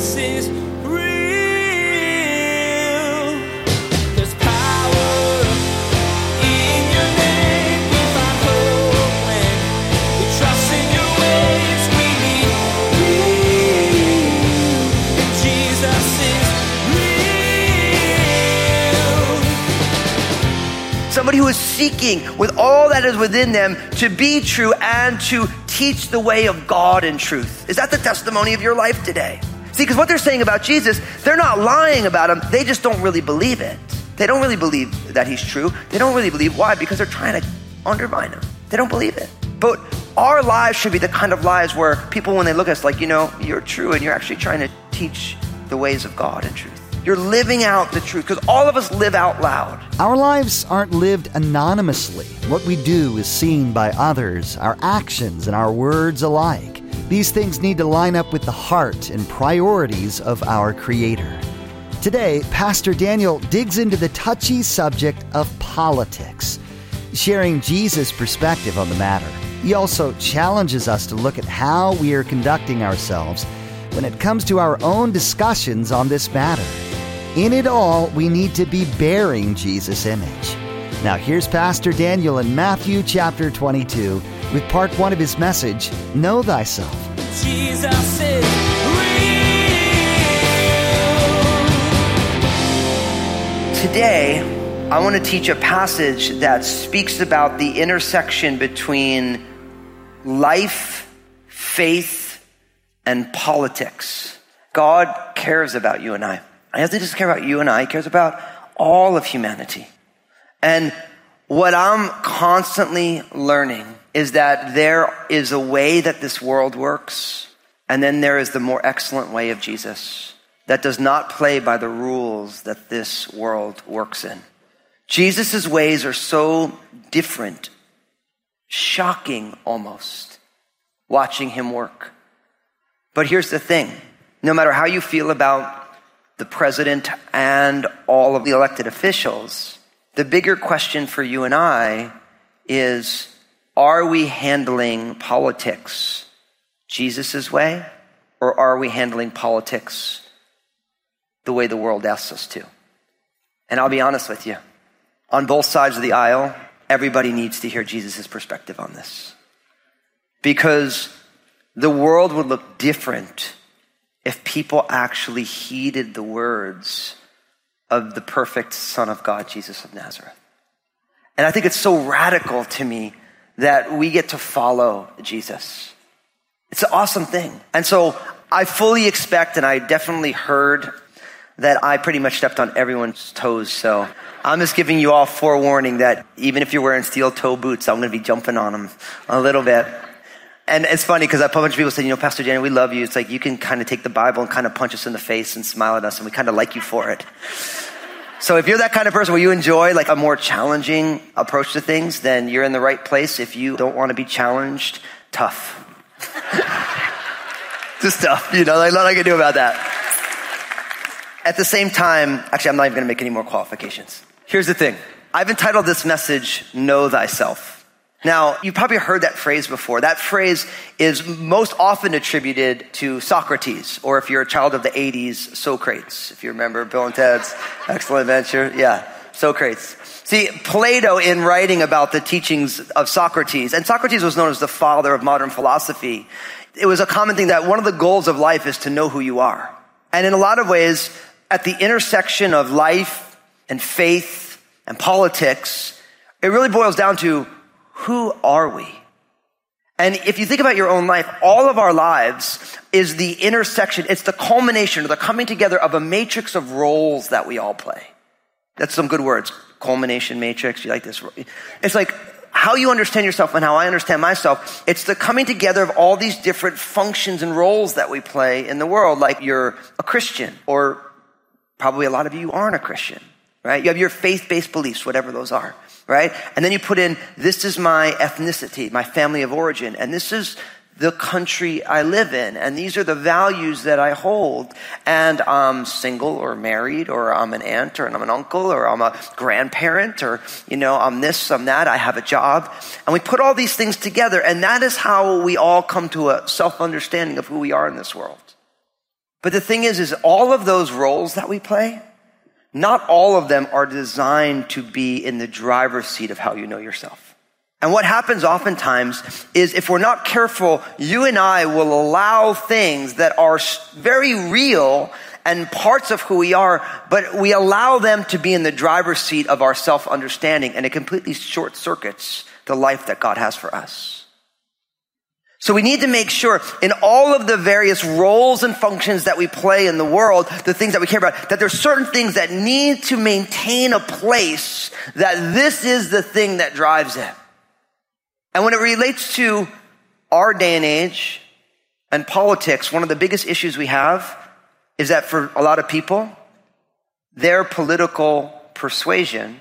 Is. Somebody who is seeking with all that is within them to be true and to teach the way of God in truth. Is that the testimony of your life today? See, because what they're saying about Jesus, they're not lying about him, they just don't really believe it. They don't really believe that he's true. They don't really believe why? Because they're trying to undermine him. They don't believe it. But our lives should be the kind of lives where people, when they look at us, like, you know, you're true and you're actually trying to teach the ways of God and truth. You're living out the truth because all of us live out loud. Our lives aren't lived anonymously. What we do is seen by others, our actions and our words alike. These things need to line up with the heart and priorities of our Creator. Today, Pastor Daniel digs into the touchy subject of politics, sharing Jesus' perspective on the matter. He also challenges us to look at how we are conducting ourselves when it comes to our own discussions on this matter. In it all, we need to be bearing Jesus' image. Now, here's Pastor Daniel in Matthew chapter 22 with part one of his message Know Thyself. Jesus is real. Today, I want to teach a passage that speaks about the intersection between life, faith, and politics. God cares about you and I. He doesn't just care about you and I, He cares about all of humanity. And what I'm constantly learning is that there is a way that this world works, and then there is the more excellent way of Jesus that does not play by the rules that this world works in. Jesus' ways are so different, shocking almost, watching him work. But here's the thing no matter how you feel about the president and all of the elected officials, the bigger question for you and I is are we handling politics Jesus' way, or are we handling politics the way the world asks us to? And I'll be honest with you, on both sides of the aisle, everybody needs to hear Jesus' perspective on this. Because the world would look different if people actually heeded the words of the perfect Son of God, Jesus of Nazareth. And I think it's so radical to me that we get to follow Jesus. It's an awesome thing. And so I fully expect, and I definitely heard that I pretty much stepped on everyone's toes. So I'm just giving you all forewarning that even if you're wearing steel toe boots, I'm going to be jumping on them a little bit. And it's funny because a bunch of people said, you know, Pastor Daniel, we love you. It's like you can kind of take the Bible and kind of punch us in the face and smile at us, and we kind of like you for it. So if you're that kind of person where you enjoy like a more challenging approach to things, then you're in the right place. If you don't want to be challenged, tough. Just tough, you know, like nothing I can do about that. At the same time, actually, I'm not even going to make any more qualifications. Here's the thing. I've entitled this message, Know Thyself. Now, you've probably heard that phrase before. That phrase is most often attributed to Socrates, or if you're a child of the 80s, Socrates. If you remember Bill and Ted's Excellent Adventure. Yeah, Socrates. See, Plato, in writing about the teachings of Socrates, and Socrates was known as the father of modern philosophy, it was a common thing that one of the goals of life is to know who you are. And in a lot of ways, at the intersection of life and faith and politics, it really boils down to who are we? And if you think about your own life, all of our lives is the intersection, it's the culmination or the coming together of a matrix of roles that we all play. That's some good words. Culmination matrix. You like this? It's like how you understand yourself and how I understand myself. It's the coming together of all these different functions and roles that we play in the world. Like you're a Christian, or probably a lot of you aren't a Christian, right? You have your faith-based beliefs, whatever those are right? And then you put in, this is my ethnicity, my family of origin, and this is the country I live in, and these are the values that I hold. And I'm single or married, or I'm an aunt, or I'm an uncle, or I'm a grandparent, or, you know, I'm this, I'm that, I have a job. And we put all these things together, and that is how we all come to a self understanding of who we are in this world. But the thing is, is all of those roles that we play, not all of them are designed to be in the driver's seat of how you know yourself. And what happens oftentimes is if we're not careful, you and I will allow things that are very real and parts of who we are, but we allow them to be in the driver's seat of our self understanding and it completely short circuits the life that God has for us. So we need to make sure in all of the various roles and functions that we play in the world, the things that we care about, that there's certain things that need to maintain a place that this is the thing that drives it. And when it relates to our day and age and politics, one of the biggest issues we have is that for a lot of people, their political persuasion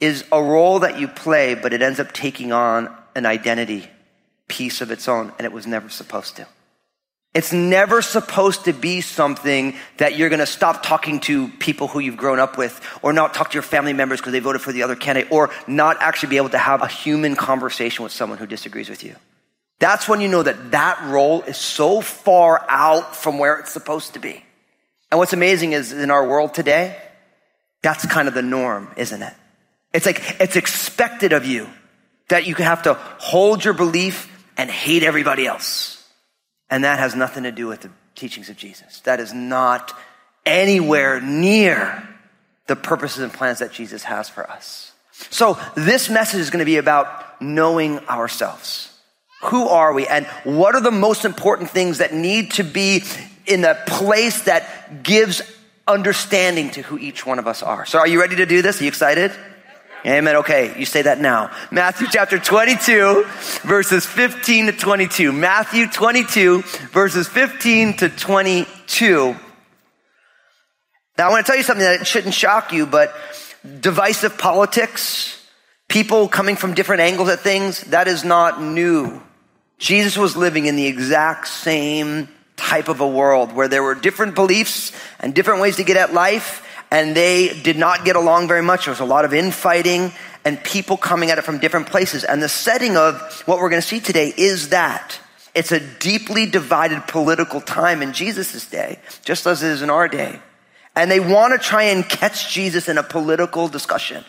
is a role that you play, but it ends up taking on an identity piece of its own, and it was never supposed to. It's never supposed to be something that you're going to stop talking to people who you've grown up with, or not talk to your family members because they voted for the other candidate, or not actually be able to have a human conversation with someone who disagrees with you. That's when you know that that role is so far out from where it's supposed to be. And what's amazing is in our world today, that's kind of the norm, isn't it? It's like, it's expected of you that you have to hold your belief and hate everybody else. And that has nothing to do with the teachings of Jesus. That is not anywhere near the purposes and plans that Jesus has for us. So this message is going to be about knowing ourselves. Who are we? And what are the most important things that need to be in a place that gives understanding to who each one of us are? So are you ready to do this? Are you excited? Amen. Okay, you say that now. Matthew chapter 22, verses 15 to 22. Matthew 22, verses 15 to 22. Now, I want to tell you something that shouldn't shock you, but divisive politics, people coming from different angles at things, that is not new. Jesus was living in the exact same type of a world where there were different beliefs and different ways to get at life and they did not get along very much. There was a lot of infighting and people coming at it from different places. And the setting of what we're going to see today is that. It's a deeply divided political time in Jesus' day, just as it is in our day. And they want to try and catch Jesus in a political discussion.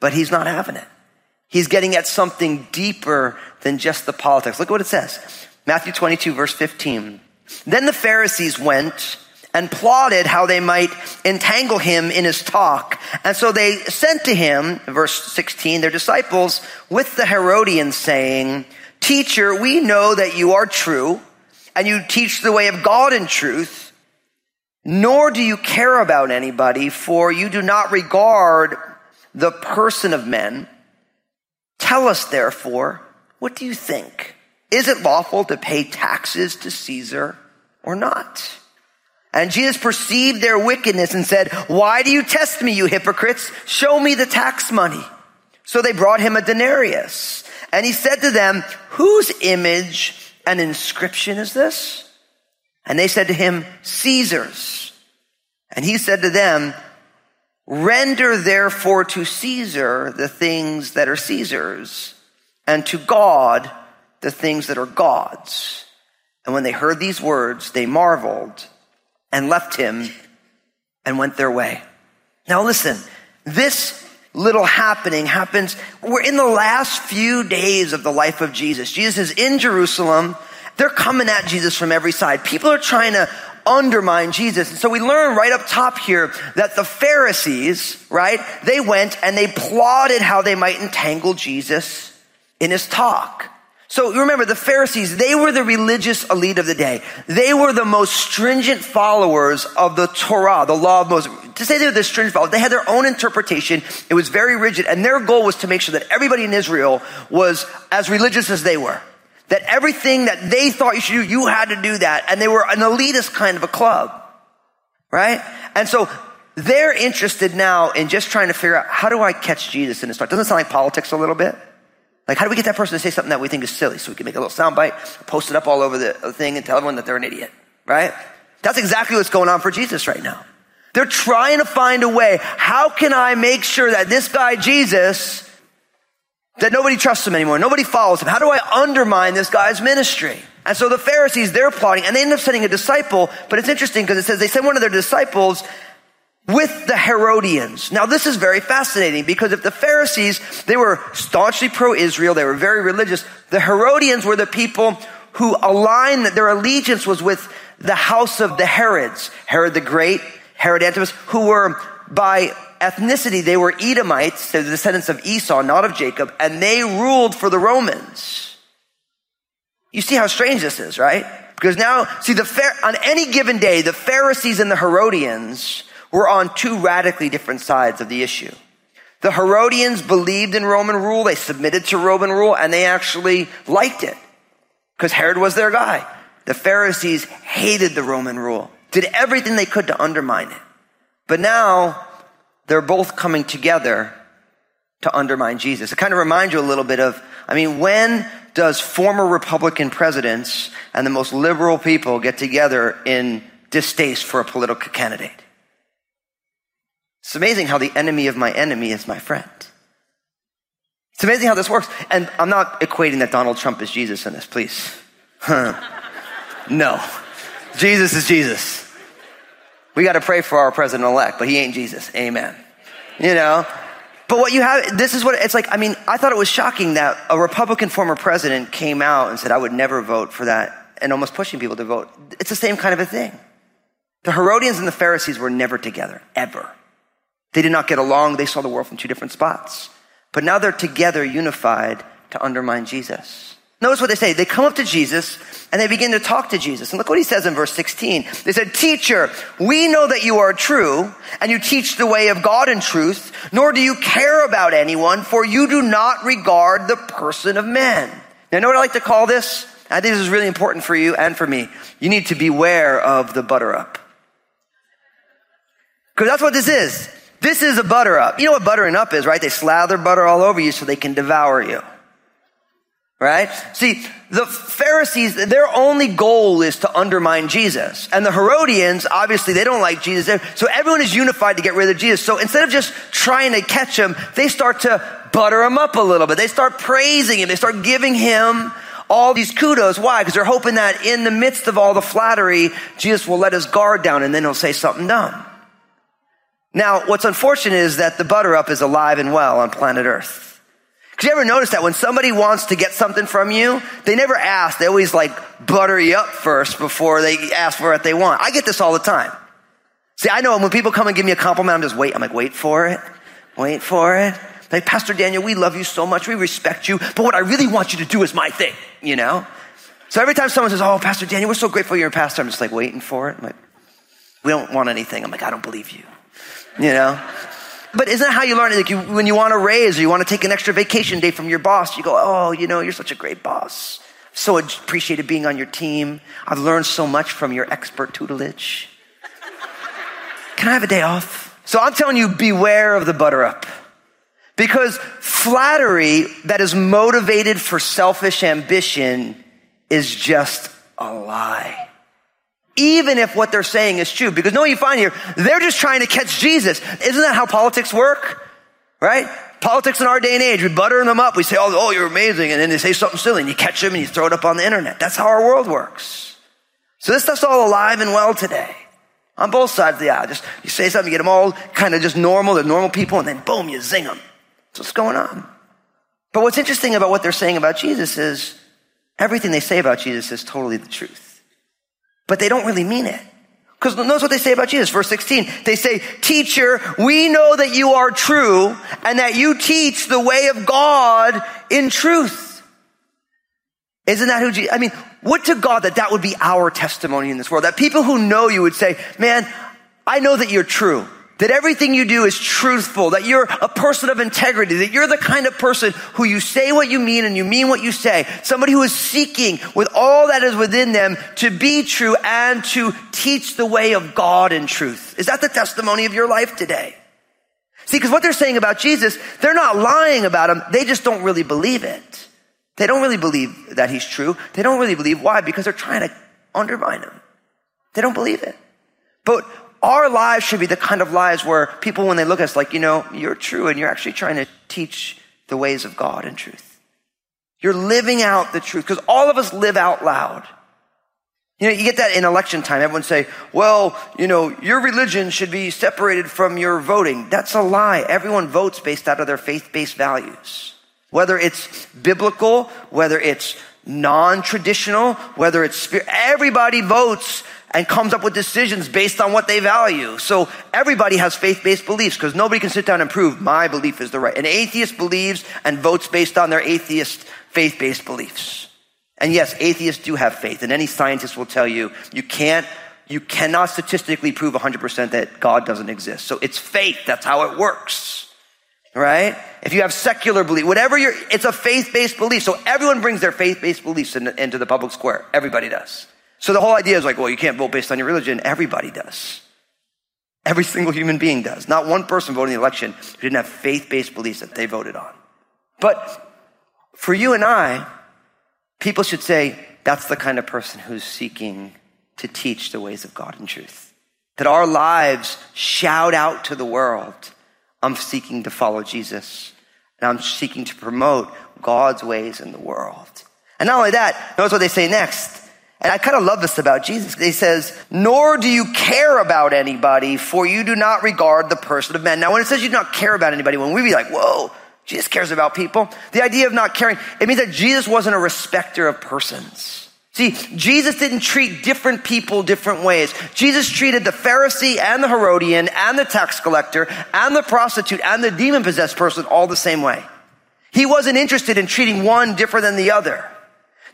But he's not having it. He's getting at something deeper than just the politics. Look at what it says. Matthew 22 verse 15. Then the Pharisees went and plotted how they might entangle him in his talk. And so they sent to him, verse 16, their disciples with the Herodians saying, Teacher, we know that you are true and you teach the way of God in truth, nor do you care about anybody, for you do not regard the person of men. Tell us therefore, what do you think? Is it lawful to pay taxes to Caesar or not? And Jesus perceived their wickedness and said, why do you test me, you hypocrites? Show me the tax money. So they brought him a denarius. And he said to them, whose image and inscription is this? And they said to him, Caesar's. And he said to them, render therefore to Caesar the things that are Caesar's and to God the things that are God's. And when they heard these words, they marveled and left him and went their way. Now listen, this little happening happens, we're in the last few days of the life of Jesus. Jesus is in Jerusalem. They're coming at Jesus from every side. People are trying to undermine Jesus. And so we learn right up top here that the Pharisees, right, they went and they plotted how they might entangle Jesus in his talk. So remember the Pharisees, they were the religious elite of the day. They were the most stringent followers of the Torah, the law of Moses. To say they were the stringent followers, they had their own interpretation. It was very rigid. And their goal was to make sure that everybody in Israel was as religious as they were. That everything that they thought you should do, you had to do that. And they were an elitist kind of a club. Right? And so they're interested now in just trying to figure out how do I catch Jesus in this talk? Doesn't it sound like politics a little bit? Like, how do we get that person to say something that we think is silly so we can make a little soundbite, post it up all over the thing and tell everyone that they're an idiot, right? That's exactly what's going on for Jesus right now. They're trying to find a way. How can I make sure that this guy, Jesus, that nobody trusts him anymore? Nobody follows him. How do I undermine this guy's ministry? And so the Pharisees, they're plotting, and they end up sending a disciple, but it's interesting because it says they send one of their disciples with the Herodians. Now this is very fascinating because if the Pharisees, they were staunchly pro-Israel, they were very religious, the Herodians were the people who aligned, their allegiance was with the house of the Herods, Herod the Great, Herod Antipas, who were by ethnicity, they were Edomites, the descendants of Esau, not of Jacob, and they ruled for the Romans. You see how strange this is, right? Because now, see, the on any given day, the Pharisees and the Herodians were on two radically different sides of the issue. The Herodians believed in Roman rule, they submitted to Roman rule, and they actually liked it because Herod was their guy. The Pharisees hated the Roman rule, did everything they could to undermine it. But now they're both coming together to undermine Jesus. It kind of reminds you a little bit of, I mean, when does former Republican presidents and the most liberal people get together in distaste for a political candidate? It's amazing how the enemy of my enemy is my friend. It's amazing how this works. And I'm not equating that Donald Trump is Jesus in this, please. no. Jesus is Jesus. We got to pray for our president elect, but he ain't Jesus. Amen. You know? But what you have, this is what it's like. I mean, I thought it was shocking that a Republican former president came out and said, I would never vote for that, and almost pushing people to vote. It's the same kind of a thing. The Herodians and the Pharisees were never together, ever. They did not get along. They saw the world from two different spots. But now they're together, unified to undermine Jesus. Notice what they say. They come up to Jesus and they begin to talk to Jesus. And look what he says in verse 16. They said, Teacher, we know that you are true and you teach the way of God in truth, nor do you care about anyone, for you do not regard the person of men. Now, know what I like to call this? I think this is really important for you and for me. You need to beware of the butter up. Because that's what this is. This is a butter up. You know what buttering up is, right? They slather butter all over you so they can devour you. Right? See, the Pharisees, their only goal is to undermine Jesus. And the Herodians, obviously, they don't like Jesus. So everyone is unified to get rid of Jesus. So instead of just trying to catch him, they start to butter him up a little bit. They start praising him. They start giving him all these kudos. Why? Because they're hoping that in the midst of all the flattery, Jesus will let his guard down and then he'll say something dumb. Now, what's unfortunate is that the butter up is alive and well on planet Earth. Cause you ever notice that when somebody wants to get something from you, they never ask. They always like butter you up first before they ask for what they want. I get this all the time. See, I know when people come and give me a compliment, I'm just wait. I'm like, wait for it. Wait for it. Like, Pastor Daniel, we love you so much. We respect you. But what I really want you to do is my thing, you know? So every time someone says, oh, Pastor Daniel, we're so grateful you're a pastor, I'm just like waiting for it. I'm like, we don't want anything. I'm like, I don't believe you, you know? But isn't that how you learn? Like you, when you want to raise or you want to take an extra vacation day from your boss, you go, oh, you know, you're such a great boss. So appreciated being on your team. I've learned so much from your expert tutelage. Can I have a day off? So I'm telling you, beware of the butter up. Because flattery that is motivated for selfish ambition is just a lie even if what they're saying is true. Because know what you find here? They're just trying to catch Jesus. Isn't that how politics work? Right? Politics in our day and age, we butter them up. We say, oh, oh, you're amazing. And then they say something silly and you catch them and you throw it up on the internet. That's how our world works. So this stuff's all alive and well today. On both sides of the aisle. Just, you say something, you get them all kind of just normal. They're normal people and then boom, you zing them. That's what's going on. But what's interesting about what they're saying about Jesus is everything they say about Jesus is totally the truth but they don't really mean it. Because notice what they say about Jesus, verse 16. They say, teacher, we know that you are true and that you teach the way of God in truth. Isn't that who Jesus, I mean, what to God that that would be our testimony in this world? That people who know you would say, man, I know that you're true. That everything you do is truthful, that you're a person of integrity, that you're the kind of person who you say what you mean and you mean what you say. Somebody who is seeking with all that is within them to be true and to teach the way of God in truth. Is that the testimony of your life today? See, because what they're saying about Jesus, they're not lying about him. They just don't really believe it. They don't really believe that he's true. They don't really believe why? Because they're trying to undermine him. They don't believe it. But our lives should be the kind of lives where people, when they look at us, like, you know, you're true and you're actually trying to teach the ways of God and truth. You're living out the truth because all of us live out loud. You know, you get that in election time. Everyone say, well, you know, your religion should be separated from your voting. That's a lie. Everyone votes based out of their faith-based values. Whether it's biblical, whether it's non-traditional, whether it's spirit, everybody votes and comes up with decisions based on what they value. So everybody has faith-based beliefs because nobody can sit down and prove my belief is the right. An atheist believes and votes based on their atheist faith-based beliefs. And yes, atheists do have faith, and any scientist will tell you you can't, you cannot statistically prove 100% that God doesn't exist. So it's faith. That's how it works. Right? If you have secular belief, whatever you're, it's a faith-based belief. So everyone brings their faith-based beliefs in, into the public square. Everybody does. So the whole idea is like, well, you can't vote based on your religion. Everybody does. Every single human being does. Not one person voting in the election who didn't have faith-based beliefs that they voted on. But for you and I, People should say, that's the kind of person who's seeking to teach the ways of God and truth. That our lives shout out to the world, I'm seeking to follow Jesus. And I'm seeking to promote God's ways in the world. And not only that, notice what they say next. And I kind of love this about Jesus. He says, nor do you care about anybody, for you do not regard the person of men. Now, when it says you do not care about anybody, when we be like, whoa, Jesus cares about people. The idea of not caring, it means that Jesus wasn't a respecter of persons. See, Jesus didn't treat different people different ways. Jesus treated the Pharisee and the Herodian and the tax collector and the prostitute and the demon possessed person all the same way. He wasn't interested in treating one different than the other.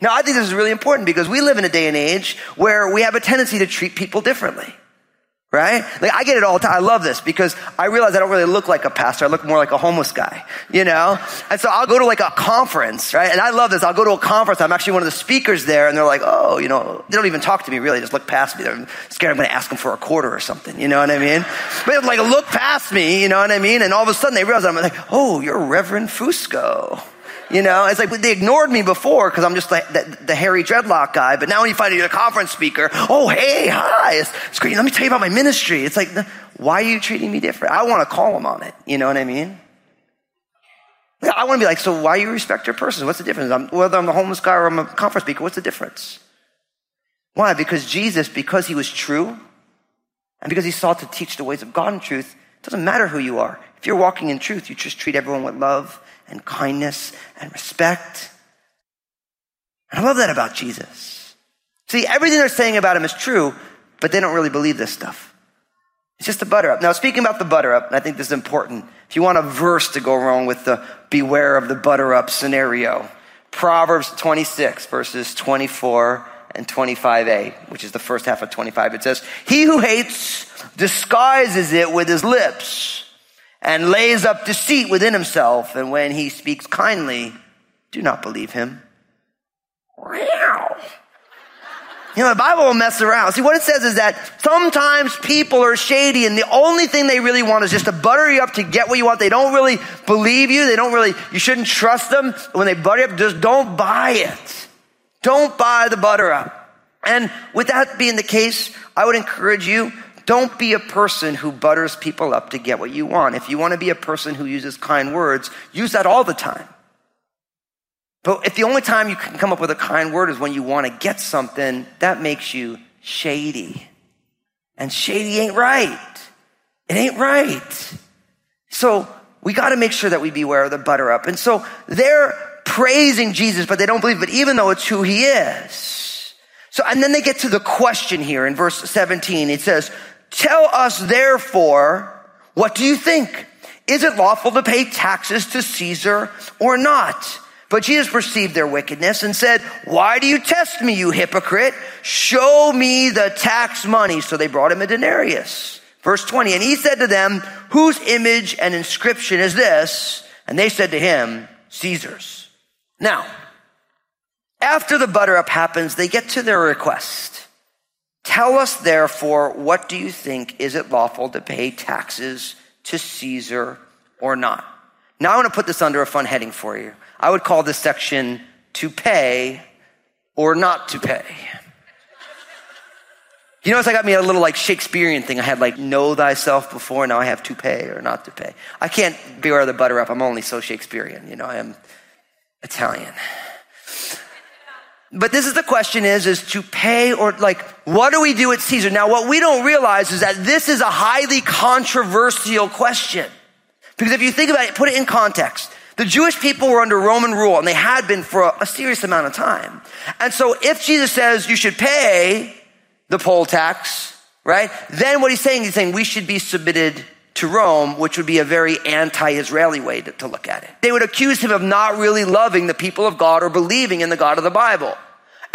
Now, I think this is really important because we live in a day and age where we have a tendency to treat people differently right? Like I get it all the time. I love this because I realize I don't really look like a pastor. I look more like a homeless guy, you know? And so I'll go to like a conference, right? And I love this. I'll go to a conference. I'm actually one of the speakers there and they're like, oh, you know, they don't even talk to me really. They just look past me. They're scared I'm going to ask them for a quarter or something. You know what I mean? But like look past me, you know what I mean? And all of a sudden they realize I'm like, oh, you're Reverend Fusco. You know, it's like they ignored me before because I'm just like the, the, hairy dreadlock guy. But now when you find you're a conference speaker, oh, hey, hi, it's, it's great. Let me tell you about my ministry. It's like, why are you treating me different? I want to call them on it. You know what I mean? I want to be like, so why you respect your person? What's the difference? I'm, whether I'm a homeless guy or I'm a conference speaker, what's the difference? Why? Because Jesus, because he was true, and because he sought to teach the ways of God in truth, it doesn't matter who you are. If you're walking in truth, you just treat everyone with love and kindness and respect. And I love that about Jesus. See, everything they're saying about him is true, but they don't really believe this stuff. It's just a butter up. Now, speaking about the butter up, and I think this is important. If you want a verse to go wrong with the beware of the butter up scenario, Proverbs 26, verses 24 and 25a, which is the first half of 25, it says, He who hates disguises it with his lips and lays up deceit within himself. And when he speaks kindly, do not believe him. Wow. You know, the Bible will mess around. See, what it says is that sometimes people are shady and the only thing they really want is just to butter you up to get what you want. They don't really believe you. They don't really, you shouldn't trust them. When they butter you up, just don't buy it. Don't buy the butter up. And with that being the case, I would encourage you don't be a person who butters people up to get what you want. If you want to be a person who uses kind words, use that all the time. But if the only time you can come up with a kind word is when you want to get something, that makes you shady. And shady ain't right. It ain't right. So we got to make sure that we beware of the butter up. And so they're praising Jesus, but they don't believe, but even though it's who he is. So, and then they get to the question here in verse 17. It says, Tell us therefore, what do you think? Is it lawful to pay taxes to Caesar or not? But Jesus perceived their wickedness and said, why do you test me, you hypocrite? Show me the tax money. So they brought him a denarius. Verse 20. And he said to them, whose image and inscription is this? And they said to him, Caesar's. Now, after the butter up happens, they get to their request. Tell us therefore, what do you think? Is it lawful to pay taxes to Caesar or not? Now I want to put this under a fun heading for you. I would call this section to pay or not to pay. You notice I got me a little like Shakespearean thing. I had like know thyself before. Now I have to pay or not to pay. I can't beware the butter up. I'm only so Shakespearean. You know, I am Italian. But this is the question is, is to pay or like, what do we do at Caesar? Now, what we don't realize is that this is a highly controversial question. Because if you think about it, put it in context. The Jewish people were under Roman rule and they had been for a, a serious amount of time. And so if Jesus says you should pay the poll tax, right? Then what he's saying, he's saying we should be submitted to Rome, which would be a very anti-Israeli way to, to look at it. They would accuse him of not really loving the people of God or believing in the God of the Bible.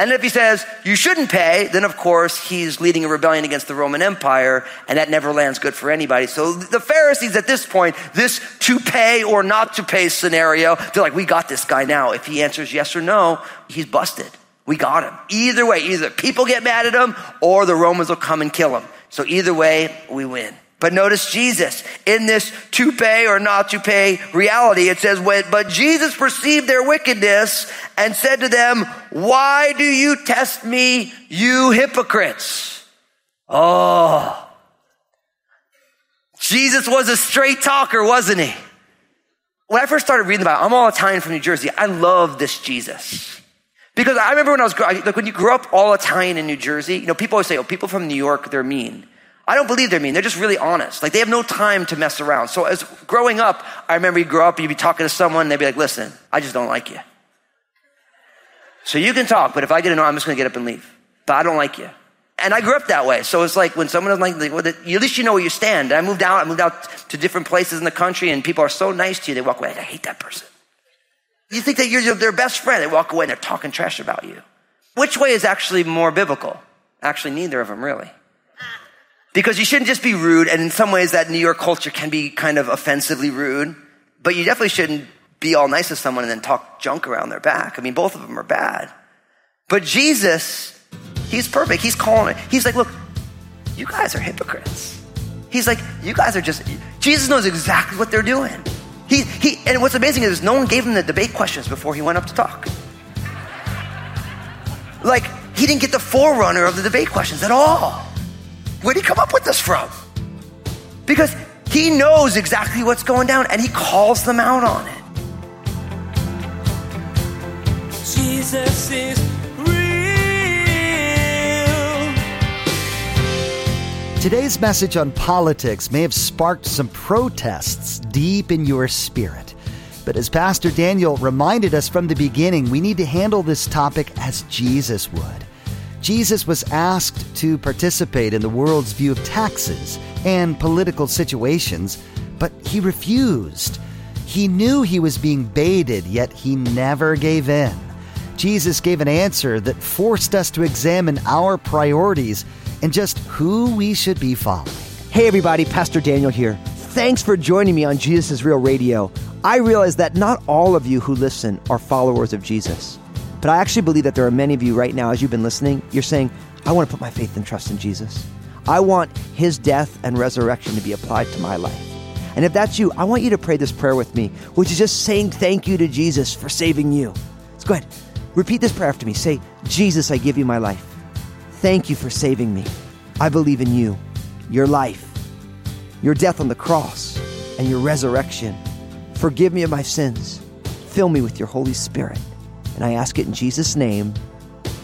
And if he says you shouldn't pay, then of course he's leading a rebellion against the Roman Empire, and that never lands good for anybody. So the Pharisees at this point, this to pay or not to pay scenario, they're like, we got this guy now. If he answers yes or no, he's busted. We got him. Either way, either people get mad at him or the Romans will come and kill him. So either way, we win. But notice Jesus in this to pay or not to pay reality. It says, but Jesus perceived their wickedness and said to them, why do you test me, you hypocrites? Oh, Jesus was a straight talker, wasn't he? When I first started reading about I'm all Italian from New Jersey. I love this Jesus. Because I remember when I was, like when you grew up all Italian in New Jersey, you know, people always say, oh, people from New York, they're mean. I don't believe they're mean. They're just really honest. Like they have no time to mess around. So as growing up, I remember you grow up, and you'd be talking to someone, and they'd be like, listen, I just don't like you. So you can talk, but if I get a no, I'm just going to get up and leave. But I don't like you. And I grew up that way. So it's like when someone doesn't like, like well, at least you know where you stand. And I moved out, I moved out to different places in the country, and people are so nice to you, they walk away. I hate that person. You think that you're their best friend. They walk away and they're talking trash about you. Which way is actually more biblical? Actually, neither of them really. Because you shouldn't just be rude, and in some ways that New York culture can be kind of offensively rude, but you definitely shouldn't be all nice to someone and then talk junk around their back. I mean, both of them are bad. But Jesus, he's perfect. He's calling it. He's like, look, you guys are hypocrites. He's like, you guys are just, Jesus knows exactly what they're doing. He, he, and what's amazing is no one gave him the debate questions before he went up to talk. Like, he didn't get the forerunner of the debate questions at all. Where'd he come up with this from? Because he knows exactly what's going down and he calls them out on it. Jesus is real. Today's message on politics may have sparked some protests deep in your spirit. But as Pastor Daniel reminded us from the beginning, we need to handle this topic as Jesus would. Jesus was asked to participate in the world's view of taxes and political situations, but he refused. He knew he was being baited, yet he never gave in. Jesus gave an answer that forced us to examine our priorities and just who we should be following. Hey, everybody, Pastor Daniel here. Thanks for joining me on Jesus is Real Radio. I realize that not all of you who listen are followers of Jesus. But I actually believe that there are many of you right now, as you've been listening, you're saying, I want to put my faith and trust in Jesus. I want his death and resurrection to be applied to my life. And if that's you, I want you to pray this prayer with me, which is just saying thank you to Jesus for saving you. Let's go ahead. Repeat this prayer after me. Say, Jesus, I give you my life. Thank you for saving me. I believe in you, your life, your death on the cross, and your resurrection. Forgive me of my sins. Fill me with your Holy Spirit. And I ask it in Jesus' name.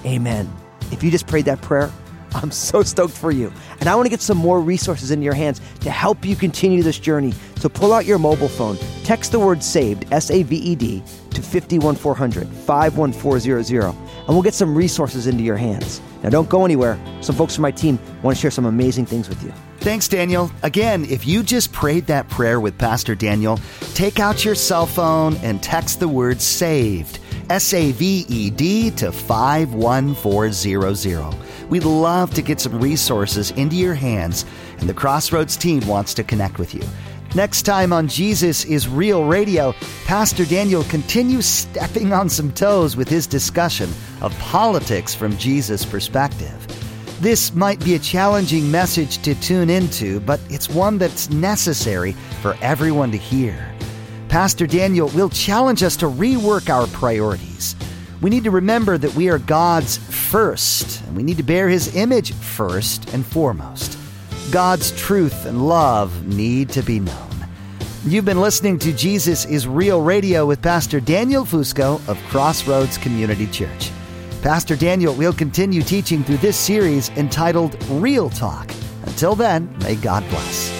Amen. If you just prayed that prayer, I'm so stoked for you. And I want to get some more resources into your hands to help you continue this journey. So pull out your mobile phone, text the word SAVED, S A V E D, to 51400 51400, and we'll get some resources into your hands. Now, don't go anywhere. Some folks from my team want to share some amazing things with you. Thanks, Daniel. Again, if you just prayed that prayer with Pastor Daniel, take out your cell phone and text the word SAVED, S A V E D, to 51400. We'd love to get some resources into your hands, and the Crossroads team wants to connect with you. Next time on Jesus is Real Radio, Pastor Daniel continues stepping on some toes with his discussion of politics from Jesus' perspective. This might be a challenging message to tune into, but it's one that's necessary for everyone to hear. Pastor Daniel will challenge us to rework our priorities. We need to remember that we are God's first, and we need to bear His image first and foremost. God's truth and love need to be known. You've been listening to Jesus is Real Radio with Pastor Daniel Fusco of Crossroads Community Church. Pastor Daniel will continue teaching through this series entitled Real Talk. Until then, may God bless.